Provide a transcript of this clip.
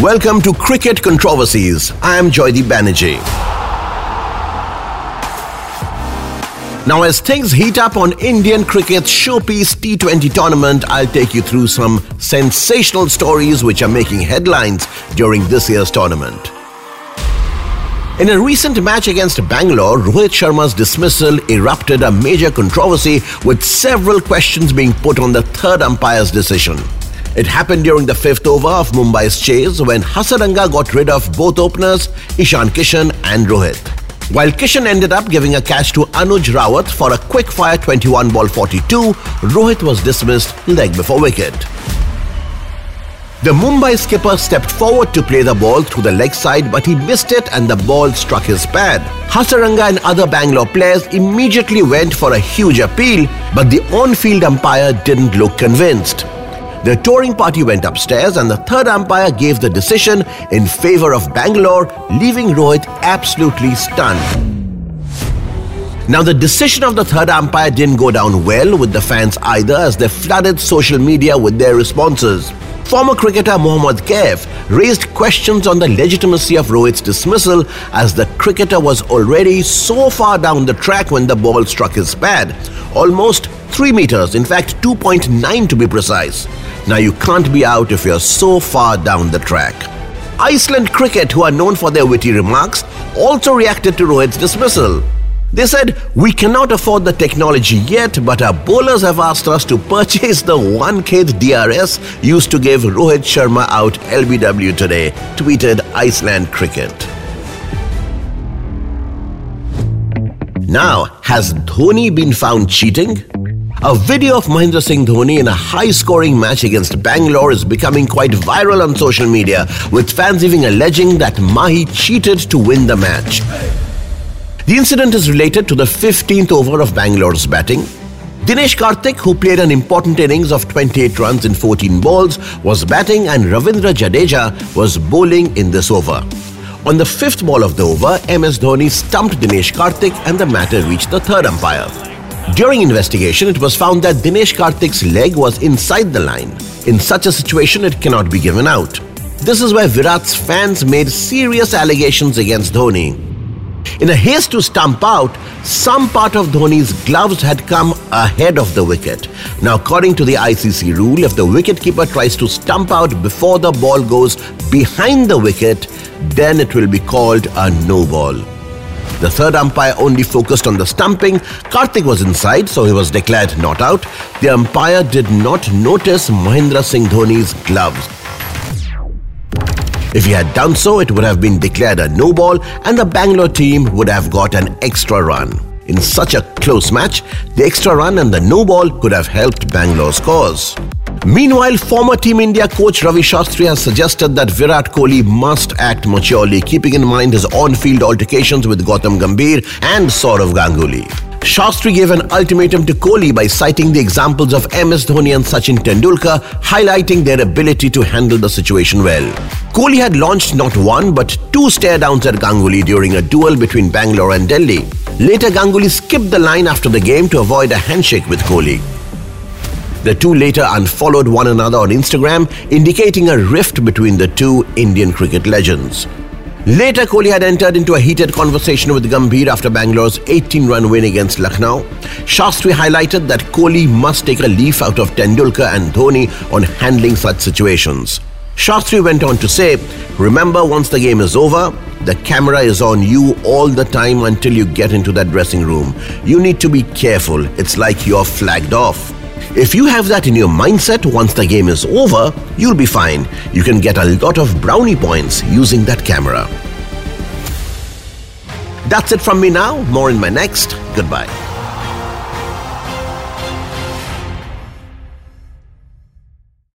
Welcome to Cricket Controversies. I am Joydeep Banerjee. Now, as things heat up on Indian cricket's showpiece T20 tournament, I'll take you through some sensational stories which are making headlines during this year's tournament. In a recent match against Bangalore, Rohit Sharma's dismissal erupted a major controversy with several questions being put on the third umpire's decision. It happened during the fifth over of Mumbai's chase when Hasaranga got rid of both openers, Ishan Kishan and Rohit. While Kishan ended up giving a catch to Anuj Rawat for a quick fire 21 ball 42, Rohit was dismissed leg before wicket. The Mumbai skipper stepped forward to play the ball through the leg side, but he missed it and the ball struck his pad. Hasaranga and other Bangalore players immediately went for a huge appeal, but the on field umpire didn't look convinced. The touring party went upstairs and the third umpire gave the decision in favor of Bangalore, leaving Rohit absolutely stunned. Now, the decision of the third umpire didn't go down well with the fans either as they flooded social media with their responses. Former cricketer Mohammad Kaif raised questions on the legitimacy of Rohit's dismissal as the cricketer was already so far down the track when the ball struck his pad. Almost 3 meters, in fact 2.9 to be precise. Now you can't be out if you're so far down the track. Iceland Cricket, who are known for their witty remarks, also reacted to Rohit's dismissal. They said, We cannot afford the technology yet, but our bowlers have asked us to purchase the 1K DRS used to give Rohit Sharma out LBW today, tweeted Iceland Cricket. Now, has Dhoni been found cheating? A video of Mahendra Singh Dhoni in a high scoring match against Bangalore is becoming quite viral on social media, with fans even alleging that Mahi cheated to win the match. The incident is related to the 15th over of Bangalore's batting. Dinesh Karthik, who played an important innings of 28 runs in 14 balls, was batting and Ravindra Jadeja was bowling in this over. On the fifth ball of the over, MS Dhoni stumped Dinesh Karthik and the matter reached the third umpire. During investigation, it was found that Dinesh Karthik's leg was inside the line. In such a situation, it cannot be given out. This is where Virat's fans made serious allegations against Dhoni. In a haste to stump out, some part of Dhoni's gloves had come ahead of the wicket. Now, according to the ICC rule, if the wicketkeeper tries to stump out before the ball goes behind the wicket, then it will be called a no ball. The third umpire only focused on the stumping. Karthik was inside, so he was declared not out. The umpire did not notice Mahendra Singh Dhoni's gloves. If he had done so, it would have been declared a no ball and the Bangalore team would have got an extra run. In such a close match, the extra run and the no ball could have helped Bangalore's cause. Meanwhile, former Team India coach Ravi Shastri has suggested that Virat Kohli must act maturely, keeping in mind his on-field altercations with Gautam Gambhir and Sourav Ganguly. Shastri gave an ultimatum to Kohli by citing the examples of MS Dhoni and Sachin Tendulkar, highlighting their ability to handle the situation well. Kohli had launched not one but two stare downs at Ganguly during a duel between Bangalore and Delhi. Later, Ganguly skipped the line after the game to avoid a handshake with Kohli. The two later unfollowed one another on Instagram, indicating a rift between the two Indian cricket legends. Later, Kohli had entered into a heated conversation with Gambhir after Bangalore's 18 run win against Lucknow. Shastri highlighted that Kohli must take a leaf out of Tendulkar and Dhoni on handling such situations. Shastri went on to say, Remember, once the game is over, the camera is on you all the time until you get into that dressing room. You need to be careful. It's like you're flagged off. If you have that in your mindset once the game is over, you'll be fine. You can get a lot of brownie points using that camera. That's it from me now. More in my next. Goodbye.